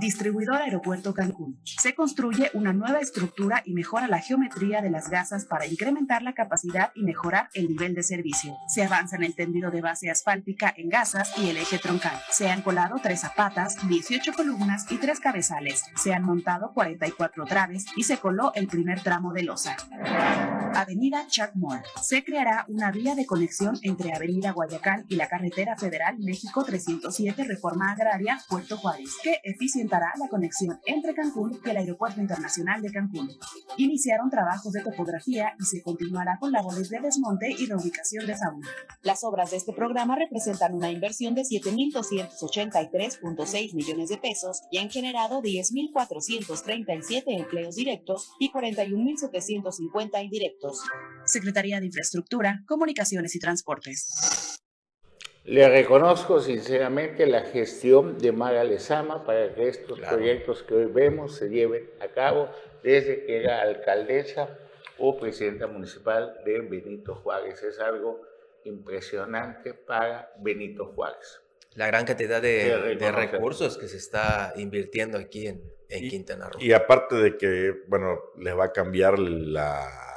Distribuidor Aeropuerto Cancún. Se construye una nueva estructura y mejora la geometría de las gasas para incrementar la capacidad y mejorar el nivel de servicio. Se avanza en el tendido de base asfáltica en gasas y el eje troncal. Se han colado tres zapatas, 18 columnas y tres cabezales. Se han montado 44 traves y se coló el primer tramo de losa. Avenida Chuck Moore. Se creará una vía de conexión entre Avenida Guayacán y la carretera federal México 307 Reforma Agraria Puerto Juárez, que eficientará la conexión entre Cancún y el Aeropuerto Internacional de Cancún. Iniciaron trabajos de topografía y se continuará con labores de desmonte y reubicación de fauna. Las obras de este programa representan una inversión de 7.283.6 millones de pesos y han generado 10.437 empleos directos y 41.750 indirectos. Secretaría de Infraestructura, Comunicaciones y Transportes. Le reconozco sinceramente la gestión de Mara Lezama para que estos proyectos que hoy vemos se lleven a cabo desde que era alcaldesa o presidenta municipal de Benito Juárez. Es algo impresionante para Benito Juárez. La gran cantidad de, de recursos que se está invirtiendo aquí en, en Quintana Roo. Y aparte de que, bueno, le va a cambiar la,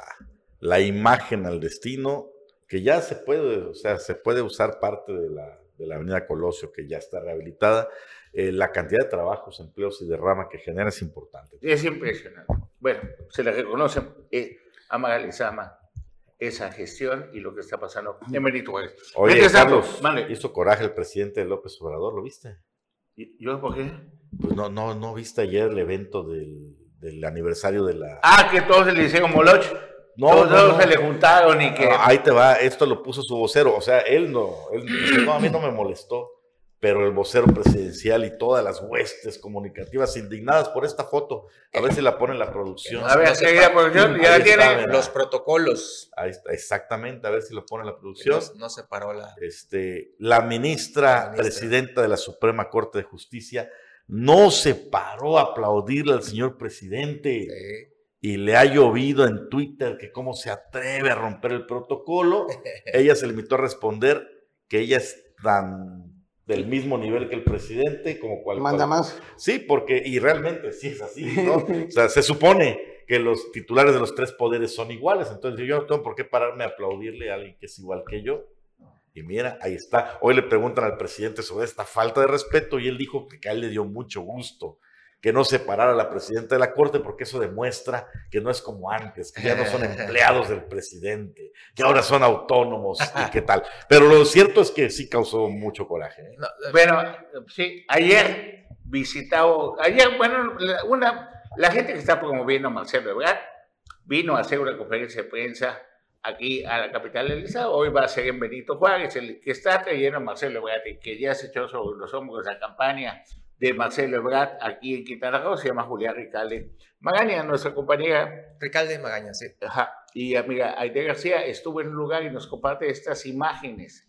la imagen al destino, que ya se puede, o sea, se puede usar parte de la, de la avenida Colosio, que ya está rehabilitada. Eh, la cantidad de trabajos, empleos y derrama que genera es importante. Es impresionante. Bueno, se le reconoce eh, a Mara Lezama esa gestión y lo que está pasando en Benito Juárez. Oye, Carlos, mande. hizo coraje el presidente López Obrador, ¿lo viste? ¿Y- ¿Yo por qué? Pues no, no, no viste ayer el evento del, del aniversario de la... Ah, que todos se le hicieron moloch. No, todos, no, no. se le juntaron y que... Ah, Ahí te va, esto lo puso su vocero, o sea, él no, él dice, no, a mí no me molestó, pero el vocero presidencial y todas las huestes comunicativas indignadas por esta foto, a ver si la pone la producción. A ver, ¿qué la producción? Ya tiene. Los protocolos. Ahí está, exactamente, a ver si lo pone la producción. No, no se paró la. Este, la ministra, La ministra. presidenta de la Suprema Corte de Justicia no se paró a aplaudirle al señor presidente Sí. Y le ha llovido en Twitter que cómo se atreve a romper el protocolo. ella se limitó a responder que ella es tan del mismo nivel que el presidente como cual Manda cual- más. Sí, porque y realmente sí es así, ¿no? O sea, se supone que los titulares de los tres poderes son iguales, entonces yo no tengo por qué pararme a aplaudirle a alguien que es igual que yo. Y mira, ahí está. Hoy le preguntan al presidente sobre esta falta de respeto y él dijo que a él le dio mucho gusto que no separara a la presidenta de la corte porque eso demuestra que no es como antes, que ya no son empleados del presidente, que ahora son autónomos y qué tal. Pero lo cierto es que sí causó mucho coraje. ¿eh? No, Bueno, sí, ayer visitado, ayer, bueno, una, la gente que está promoviendo a Marcelo Ebrard vino a hacer una conferencia de prensa aquí a la capital del Estado. Hoy va a ser en Benito Juárez, el que está trayendo a Marcelo Ebrard y que ya se echó sobre los hombros la campaña de Marcelo Ebrard aquí en Quintana Roo, se llama Julián Ricalde Magaña, nuestra compañera Ricalde Magaña, sí. Ajá. Y amiga Aide García estuvo en un lugar y nos comparte estas imágenes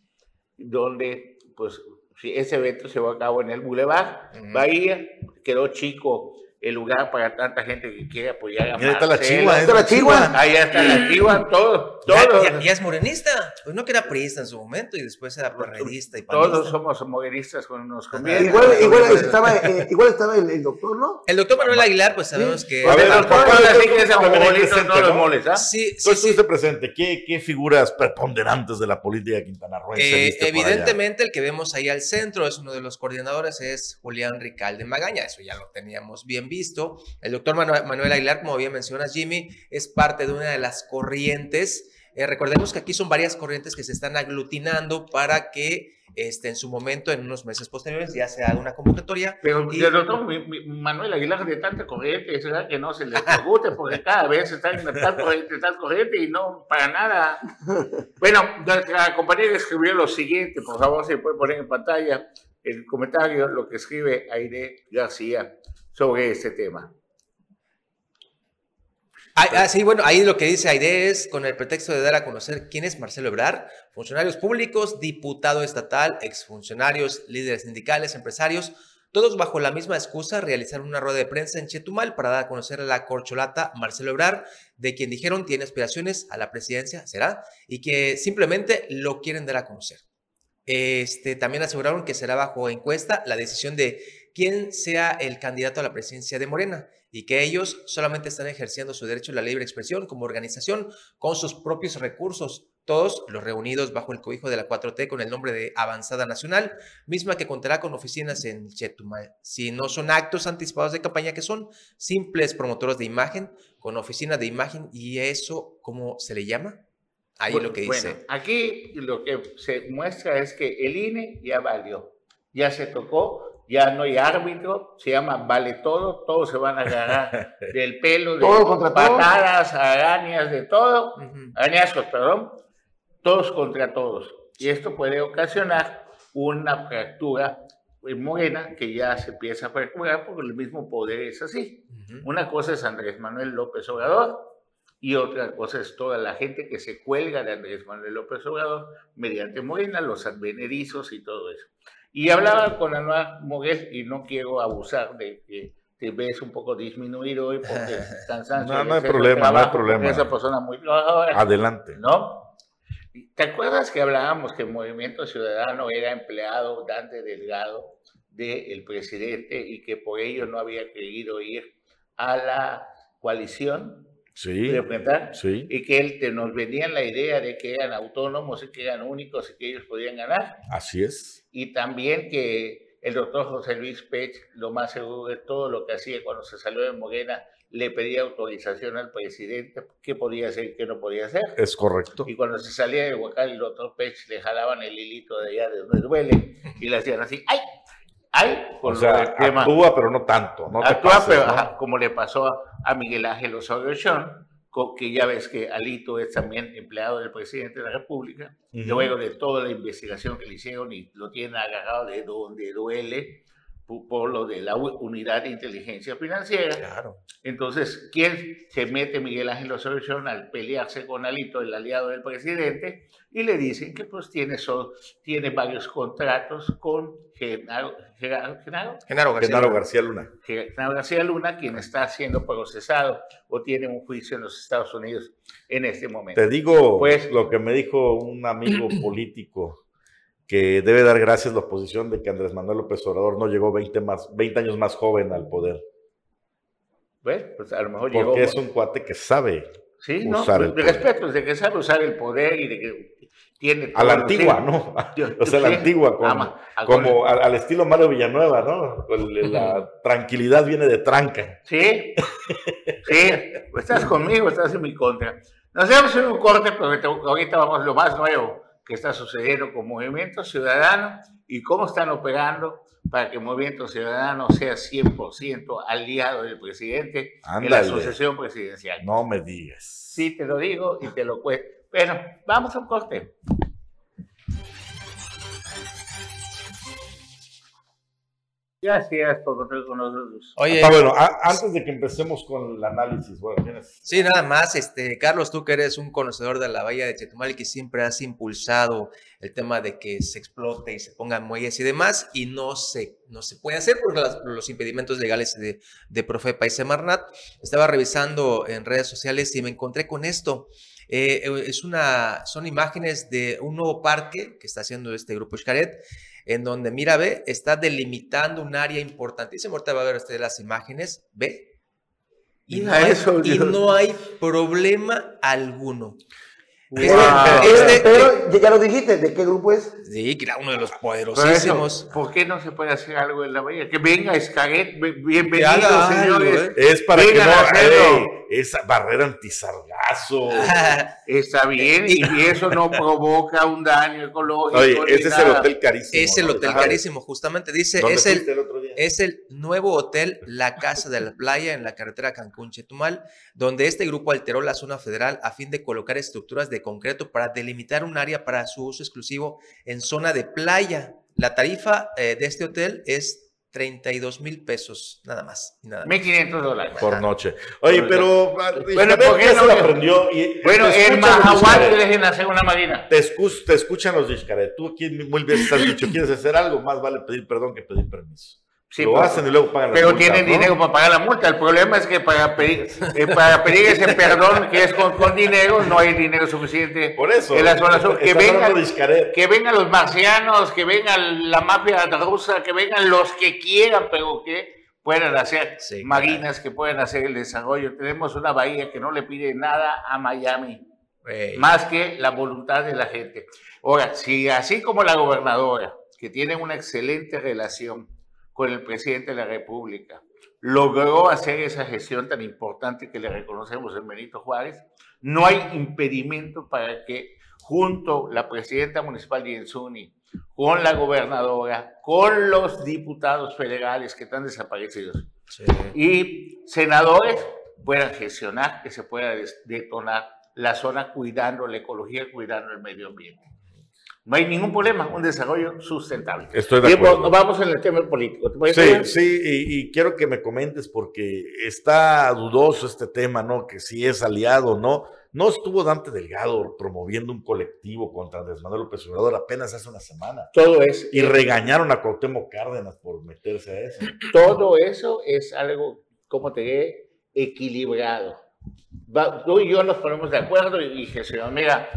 donde, pues, ese evento se llevó a cabo en el Boulevard Ujú. Bahía, quedó chico el lugar para tanta gente que quiere apoyar a ahí está la chiva, ¿eh? Está la chiva. Ahí está la chiva, todo. Ya, Todos, ya- ya es morenista. Pues no que era priista en su momento y después era perredista y panista. todos somos modelistas cuando nos conviene. Igual, igual estaba, eh, igual estaba el, el doctor, ¿no? El doctor Manuel Aguilar, pues sabemos que... A ver, tú ahí abuelito, presente, todos los ¿no? moles, ¿ah? Sí, Tú sí, sí. estuviste presente. ¿Qué, qué figuras preponderantes de la política quintanarroense Eh, evidentemente el que vemos ahí al centro es uno de los coordinadores, es Julián Ricalde Magaña, eso ya lo teníamos bien visto. El doctor Manuel, Aguilar, como bien mencionas Jimmy, es parte de una de las corrientes. Eh, recordemos que aquí son varias corrientes que se están aglutinando para que este, en su momento, en unos meses posteriores, ya se haga una convocatoria. Pero Y- el doctor Manuel Aguilar de tanta corriente, es verdad que no se le pregunte, porque cada vez está en tal corriente, tal corriente y no para nada. Bueno, nuestra compañera escribió lo siguiente, por favor, se puede poner en pantalla el comentario, lo que escribe Aire García sobre este tema. Ah, ah, sí, bueno, ahí lo que dice Aide es con el pretexto de dar a conocer quién es Marcelo Ebrard, funcionarios públicos, diputado estatal, exfuncionarios, líderes sindicales, empresarios, todos bajo la misma excusa realizaron una rueda de prensa en Chetumal para dar a conocer a la corcholata Marcelo Ebrard, de quien dijeron tiene aspiraciones a la presidencia, será, y que simplemente lo quieren dar a conocer. Este, también aseguraron que será bajo encuesta la decisión de quién sea el candidato a la presidencia de Morena y que ellos solamente están ejerciendo su derecho a la libre expresión como organización con sus propios recursos, todos los reunidos bajo el cobijo de la 4T con el nombre de Avanzada Nacional, misma que contará con oficinas en Chetumal. Si no son actos anticipados de campaña, que son simples promotores de imagen con oficina de imagen y eso, ¿cómo se le llama? Ahí Bueno, lo que dice. Bueno, aquí lo que se muestra es que el INE ya valió, ya se tocó, ya no hay árbitro, se llama vale todo, todos se van a agarrar del pelo, de Todo contra todo. patadas, arañas, de todo, arañazos, perdón, todos contra todos. Y esto puede ocasionar una fractura en Morena que ya se empieza a fracturar porque el mismo poder es así. Una cosa es Andrés Manuel López Obrador y otra cosa es toda la gente que se cuelga de Andrés Manuel López Obrador mediante Morena, los advenerizos y todo eso. Y hablaba con Anuar Moguel y no quiero abusar de que te ves un poco disminuido hoy porque cansancio. No, no hay de problema, no hay problema. Esa persona muy trabajadora. Adelante. ¿no? ¿Te acuerdas que hablábamos que el Movimiento Ciudadano era empleado Dante Delgado del presidente y que por ello no había querido ir a la coalición Sí. Y que él te, nos vendían la idea de que eran autónomos y que eran únicos y que ellos podían ganar. Así es. Y también que el doctor José Luis Pech, lo más seguro de todo lo que hacía cuando se salió de Morena, le pedía autorización al presidente, qué podía hacer y qué no podía hacer. Es correcto. Y cuando se salía de Huacal, el doctor Pech le jalaban el hilito de allá de donde duele y le hacían así, ¡ay! ¡Ay! Con O lo sea, tema. actúa, pero no tanto. No Actúa, pases, pero ¿no? ajá, como le pasó a, a Miguel Ángel Osorio co- que ya ves que Alito es también empleado del presidente de la República, Ujú. luego de toda la investigación que le hicieron y lo tienen agarrado de donde duele por, por lo de la unidad de inteligencia financiera. Claro. Entonces, ¿quién se mete Miguel Ángel Osorio Chong al pelearse con Alito, el aliado del presidente? Y le dicen que pues tiene, so- tiene varios contratos con Genaro, Genaro- Genaro, Genaro García. Genaro García Luna. Genaro García Luna, quien está siendo procesado o tiene un juicio en los Estados Unidos en este momento. Te digo Pues- lo que me dijo un amigo político, que debe dar gracias la oposición de que Andrés Manuel López Obrador no llegó 20, más, 20 años más joven al poder. Bueno, pues a lo mejor llegó... Porque es un cuate que sabe Sí, no, usar el de poder. respeto, de que sabe usar el poder y de que tiene... a la antigua. ¿no? Yo- O sea, la sí, antigua, como, ama, a- como al, al estilo Mario Villanueva, ¿no? Con La tranquilidad viene de tranca. Sí, sí, o estás conmigo, estás en mi contra. Nos vemos en un corte, pero ahorita vamos a lo más nuevo que está sucediendo con Movimiento Ciudadano y cómo están operando para que Movimiento Ciudadano sea 100% aliado del presidente en la Ándale. sucesión presidencial. No me digas. Sí, te lo digo y te lo cuento. Bueno, vamos a un corte. Gracias por contar con nosotros. Oye, Ah, bueno, a- antes de que empecemos con el análisis, bueno, tienes. Sí, nada más, este, Carlos, tú que eres un conocedor de la bahía de Chetumal y que siempre has impulsado el tema de que se explote y se pongan muelles y demás, y no se, no se puede hacer por las- los impedimentos legales de, de Profepa y Semarnat. Estaba revisando en redes sociales y me encontré con esto. Eh, es una, son imágenes de un nuevo parque que está haciendo este grupo Xcaret, en donde, mira, ve, está delimitando un área importantísima. Ahorita va a ver usted las imágenes, ve. Y, no y hay problema alguno. Este- Wow. este- Pero ya lo dijiste, ¿de qué grupo es? sí, que era uno de los eso, poderosísimos. ¿Por qué no se puede hacer algo en la bahía? Que venga Que haga algo, señores. ¿eh? Es para que Vengan no. esa barrera antisargazo. Está bien, y eso no provoca un daño ecológico. Oye, ese es el hotel carísimo. Es el hotel carísimo, justamente. Dice, ¿Dónde es el, el? Es el nuevo hotel La Casa de la Playa en la carretera Cancún-Chetumal, donde este grupo alteró la zona federal a fin de colocar estructuras de concreto para delimitar un área para su uso exclusivo en zona de playa. La tarifa eh, de este hotel es 32 mil pesos, nada más. nada menos. 1.500 dólares. Por noche. Oye, Por pero. Bueno, a ver, ¿por qué no? lo aprendió. Y, Bueno, te en escuchan los Mahahual Xcaret. dejen hacer una marina. Te, escu- te escuchan los Xcaret. Tú aquí muy bien has dicho, quieres hacer algo, más vale pedir perdón que pedir permiso. Sí, lo por- hacen y luego pagan la Pero multa, tienen ¿no? dinero para pagar la multa. El problema es que para pedir, eh, para pedir ese perdón que es con, con dinero, no hay dinero suficiente Por eso. en la zona sur. Que vengan, que vengan los marcianos, que vengan la mafia rusa, que vengan los que quieran, pero que puedan hacer Sí, marinas, que puedan hacer el desarrollo. Tenemos una bahía que no le pide nada a Miami. Ey, más que la voluntad de la gente. Ahora, si así como la gobernadora, que tiene una excelente relación con el presidente de la República, logró hacer esa gestión tan importante que le reconocemos en Benito Juárez, no hay impedimento para que junto la presidenta municipal de Yenzuni, con la gobernadora, con los diputados federales que están desaparecidos, sí. y senadores puedan gestionar que se pueda detonar la zona cuidando la ecología, cuidando el medio ambiente. No hay ningún problema, un desarrollo sustentable. Estoy de acuerdo. Vamos en el tema político. Sí, sí, y, y quiero que me comentes porque está dudoso este tema, ¿no? Que si es aliado o no. No estuvo Dante Delgado promoviendo un colectivo contra Andrés Manuel López Obrador apenas hace una semana. Todo, es, Y regañaron a Cuauhtémoc Cárdenas por meterse a eso. todo eso es algo, como te diré, equilibrado. Va- tú y yo nos ponemos de acuerdo y dije, señor, mira,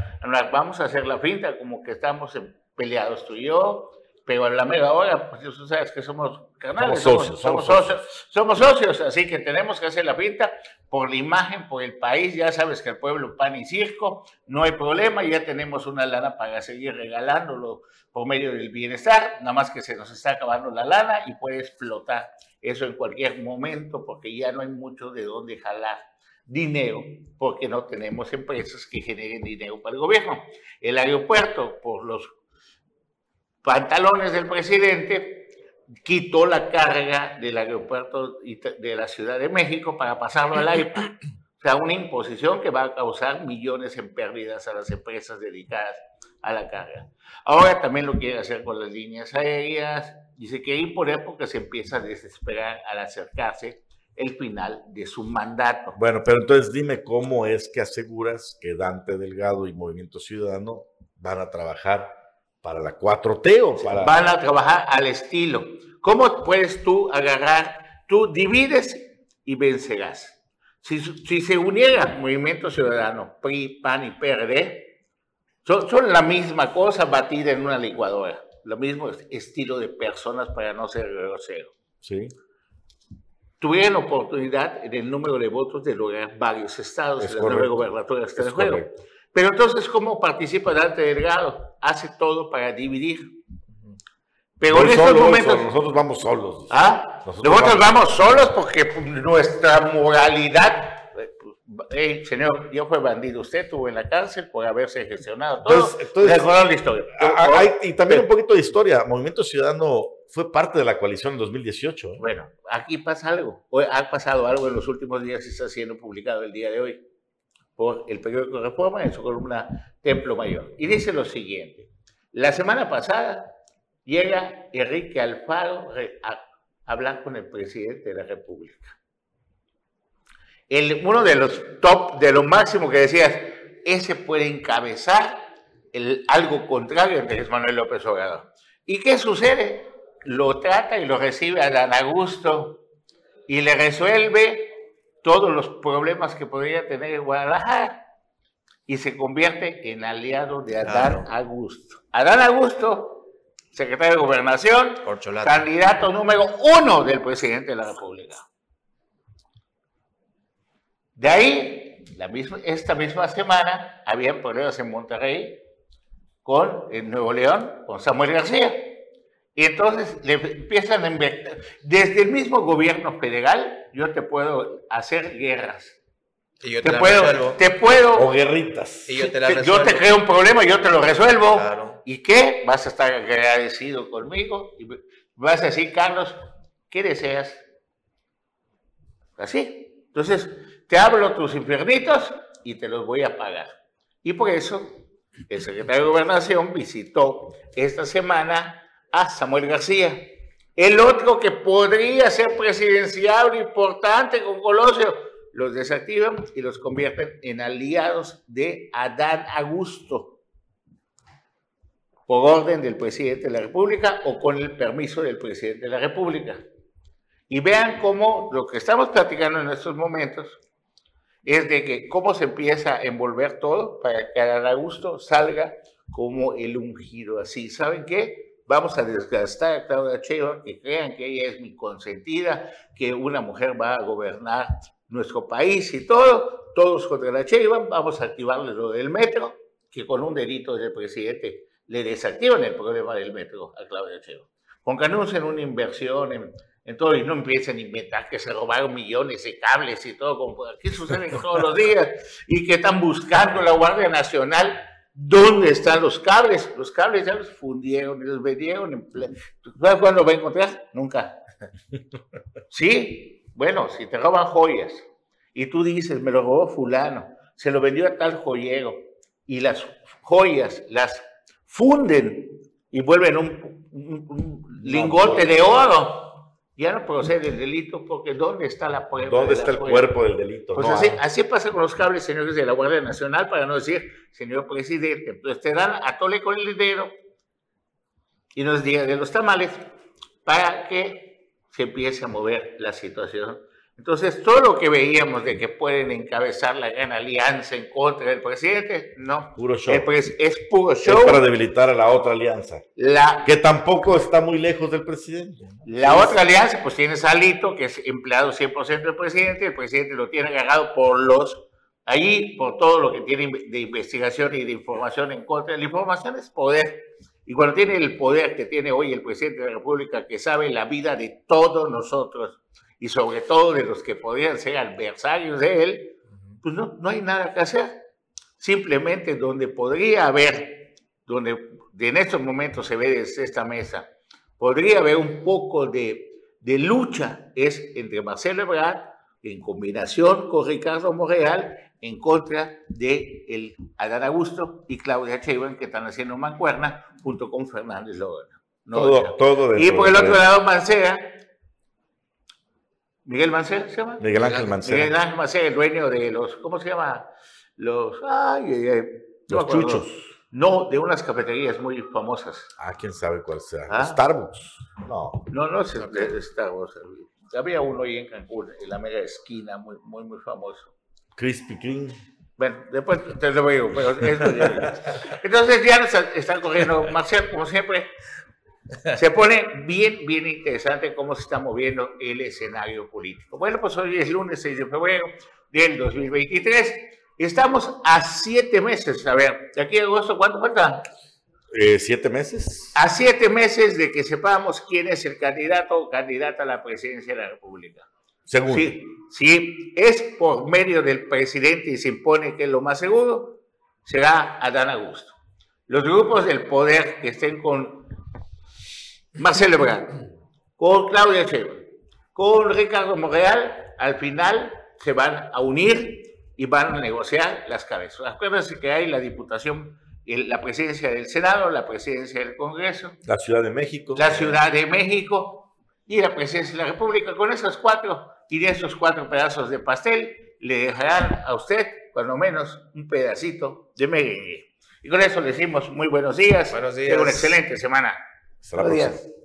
vamos a hacer la finta como que estamos peleados tú y yo, pero a la mera hora, pues tú sabes que somos carnales, Somos socios, somos somos socios, somos socios, así que tenemos que hacer la finta por la imagen, por el país, ya sabes que el pueblo pan y circo, no hay problema, ya tenemos una lana para seguir regalándolo por medio del bienestar, nada más que se nos está acabando la lana y puede explotar eso en cualquier momento porque ya no hay mucho de dónde jalar dinero porque no tenemos empresas que generen dinero para el gobierno. El aeropuerto, por los pantalones del presidente, quitó la carga del aeropuerto de la Ciudad de México para pasarlo al AIPA. O sea, una imposición que va a causar millones en pérdidas a las empresas dedicadas a la carga. Ahora también lo quiere hacer con las líneas aéreas se quiere imponer porque se empieza a desesperar al acercarse el final de su mandato. Bueno, pero entonces dime cómo es que aseguras que Dante Delgado y Movimiento Ciudadano van a trabajar para la 4T o para... Van a trabajar al estilo. ¿Cómo puedes tú agarrar? Tú divides y vencerás. Si, si se uniera Movimiento Ciudadano, PRI, PAN y PRD, son, son la misma cosa batida en una licuadora. Lo mismo es- estilo de personas para no ser grosero. Sí. Tuvieron oportunidad en el número de votos de lograr varios estados, Es las nueve gobernaturas en juego. Pero entonces, ¿cómo participa Dante Delgado? Hace todo para dividir. Pero en Voy estos solos, momentos... nosotros vamos solos. ¿Ah? Nosotros Nosotros, vamos- vamos. solos porque pues, nuestra moralidad... eh, pues, eh, señor, yo fue bandido. Usted estuvo en la cárcel por haberse gestionado todo. Entonces- entonces- la historia. Hay- y también un poquito de historia. Movimiento Ciudadano fue parte de la coalición en 2018. ¿eh? Bueno, aquí pasa algo. Hoy ha pasado algo en los últimos días y está siendo publicado el día de hoy por el periódico Reforma en su columna Templo Mayor. Y dice lo siguiente. La semana pasada llega Enrique Alfaro a- hablar con el presidente de la República. El, uno de los top, de lo máximo que decías, ese puede encabezar el, algo contrario a Andrés Manuel López Obrador. ¿Y qué sucede? Lo trata y lo recibe a Dan Augusto y le resuelve todos los problemas que podría tener Guadalajara y se convierte en aliado de Adán Augusto. Adán Augusto, secretario de Gobernación, candidato número uno del presidente de la República. De ahí, la misma, esta misma semana, había problemas en Monterrey con en Nuevo León, con Samuel García. Y entonces le empiezan a inventar. Desde el mismo gobierno federal, yo te puedo hacer guerras. Y yo te, Te la puedo, resuelvo. te puedo. O guerritas. Y yo te la resuelvo. yo te creo un problema, yo te lo resuelvo. Claro. ¿Y qué? Vas a estar agradecido conmigo. Y vas a decir, Carlos, ¿qué deseas? Así. Entonces, te hablo tus infiernitos y te los voy a pagar. Y por eso, el secretario de Gobernación visitó esta semana a Samuel García. El otro que podría ser presidenciable importante con Colosio, los desactivan y los convierten en aliados de Adán Augusto por orden del presidente de la República o con el permiso del presidente de la República. Y vean cómo lo que estamos platicando en estos momentos es de que cómo se empieza a envolver todo para que Adán Augusto salga como el ungido así. ¿Saben qué? Vamos a desgastar a Claudia Sheinbaum, que crean que ella es mi consentida, que una mujer va a gobernar nuestro país y todo, todos contra la Sheinbaum, vamos a activarle lo del metro, que con un delito del presidente le desactivan el problema del metro a Claudia Sheinbaum. Con que anuncien una inversión en, en todo y no empiecen a inventar que se robaron millones de cables y todo, como aquí sucede todos los días, y que están buscando la Guardia Nacional ¿Dónde están los cables? Los cables ya los fundieron los vendieron. ¿Sabes cuándo va a encontrar? Nunca. Sí, bueno, si te roban joyas y tú dices, me lo robó fulano, se lo vendió a tal joyero y las joyas las funden y vuelven un, un- un lingote de oro, ya no procede el delito porque ¿dónde está la prueba? ¿Dónde de está el joya? cuerpo del delito? Pues No así, así pasa con los cables, señores de la Guardia Nacional, para no decir, señor presidente. Entonces te dan a tole con el dinero y nos digan de los tamales para que se empiece a mover la situación. Entonces, todo lo que veíamos de que pueden encabezar la gran alianza en contra del presidente, no. Puro show. Es puro Es show. para debilitar a la otra alianza. La, Que tampoco está muy lejos del presidente. La otra alianza, pues tiene Salito, que es empleado 100% del presidente, el presidente lo tiene agarrado por los, allí, por todo lo que tiene de investigación y de información en contra. La información es poder. Y cuando tiene el poder que tiene hoy el presidente de la República, que sabe la vida de todos nosotros, y sobre todo de los que podrían ser adversarios de él, pues no, no hay nada que hacer. Simplemente donde podría haber, donde en estos momentos se ve desde esta mesa, podría haber un poco de, de lucha, es entre Marcelo Ebrard, en combinación con Ricardo Monreal, en contra de el Adán Augusto y Claudia Sheinbaum, que están haciendo mancuerna, junto con Fernández Logana. Todo, todo y por el otro lado, Mancera, Miguel Mancera, ¿se llama? Miguel Ángel Mancera. Miguel Ángel Mancera, el dueño de los, ¿cómo se llama? Los, ay, ay, ay, no Los acuerdo. chuchos. No, de unas cafeterías muy famosas. Ah, quién sabe cuál sea. ¿Ah? Starbucks. No. No, no es de, de Star Wars. Había uno ahí en Cancún, en la mega esquina, muy, muy, muy famoso. Krispy Kreme. Bueno, después te lo digo, pero eso ya- Entonces ya nos están corriendo. Marcel, como siempre, se pone bien, bien interesante cómo se está moviendo el escenario político. Bueno, pues hoy es lunes 6 de febrero del 2023. Estamos a siete meses, a ver, de aquí a agosto, ¿cuánto falta? Eh, ¿Siete meses? A siete meses de que sepamos quién es el candidato o candidata a la presidencia de la República. Según. Sí, si es por medio del presidente y se impone que es lo más seguro, será Adán Augusto. Los grupos del poder que estén con Marcelo Ebrard, con Claudia Sheinbaum, con Ricardo Monreal, al final se van a unir y van a negociar las cabezas. Acuérdense que hay la diputación, el- la presidencia del Senado, la presidencia del Congreso, La Ciudad de México. la Ciudad de México y la presidencia de la República. Con esos cuatro y de esos cuatro pedazos de pastel le dejarán a usted, cuando menos, un pedacito de merengue. Y con eso le decimos muy buenos días. Buenos Tenga días. una excelente semana. Hasta Buenos.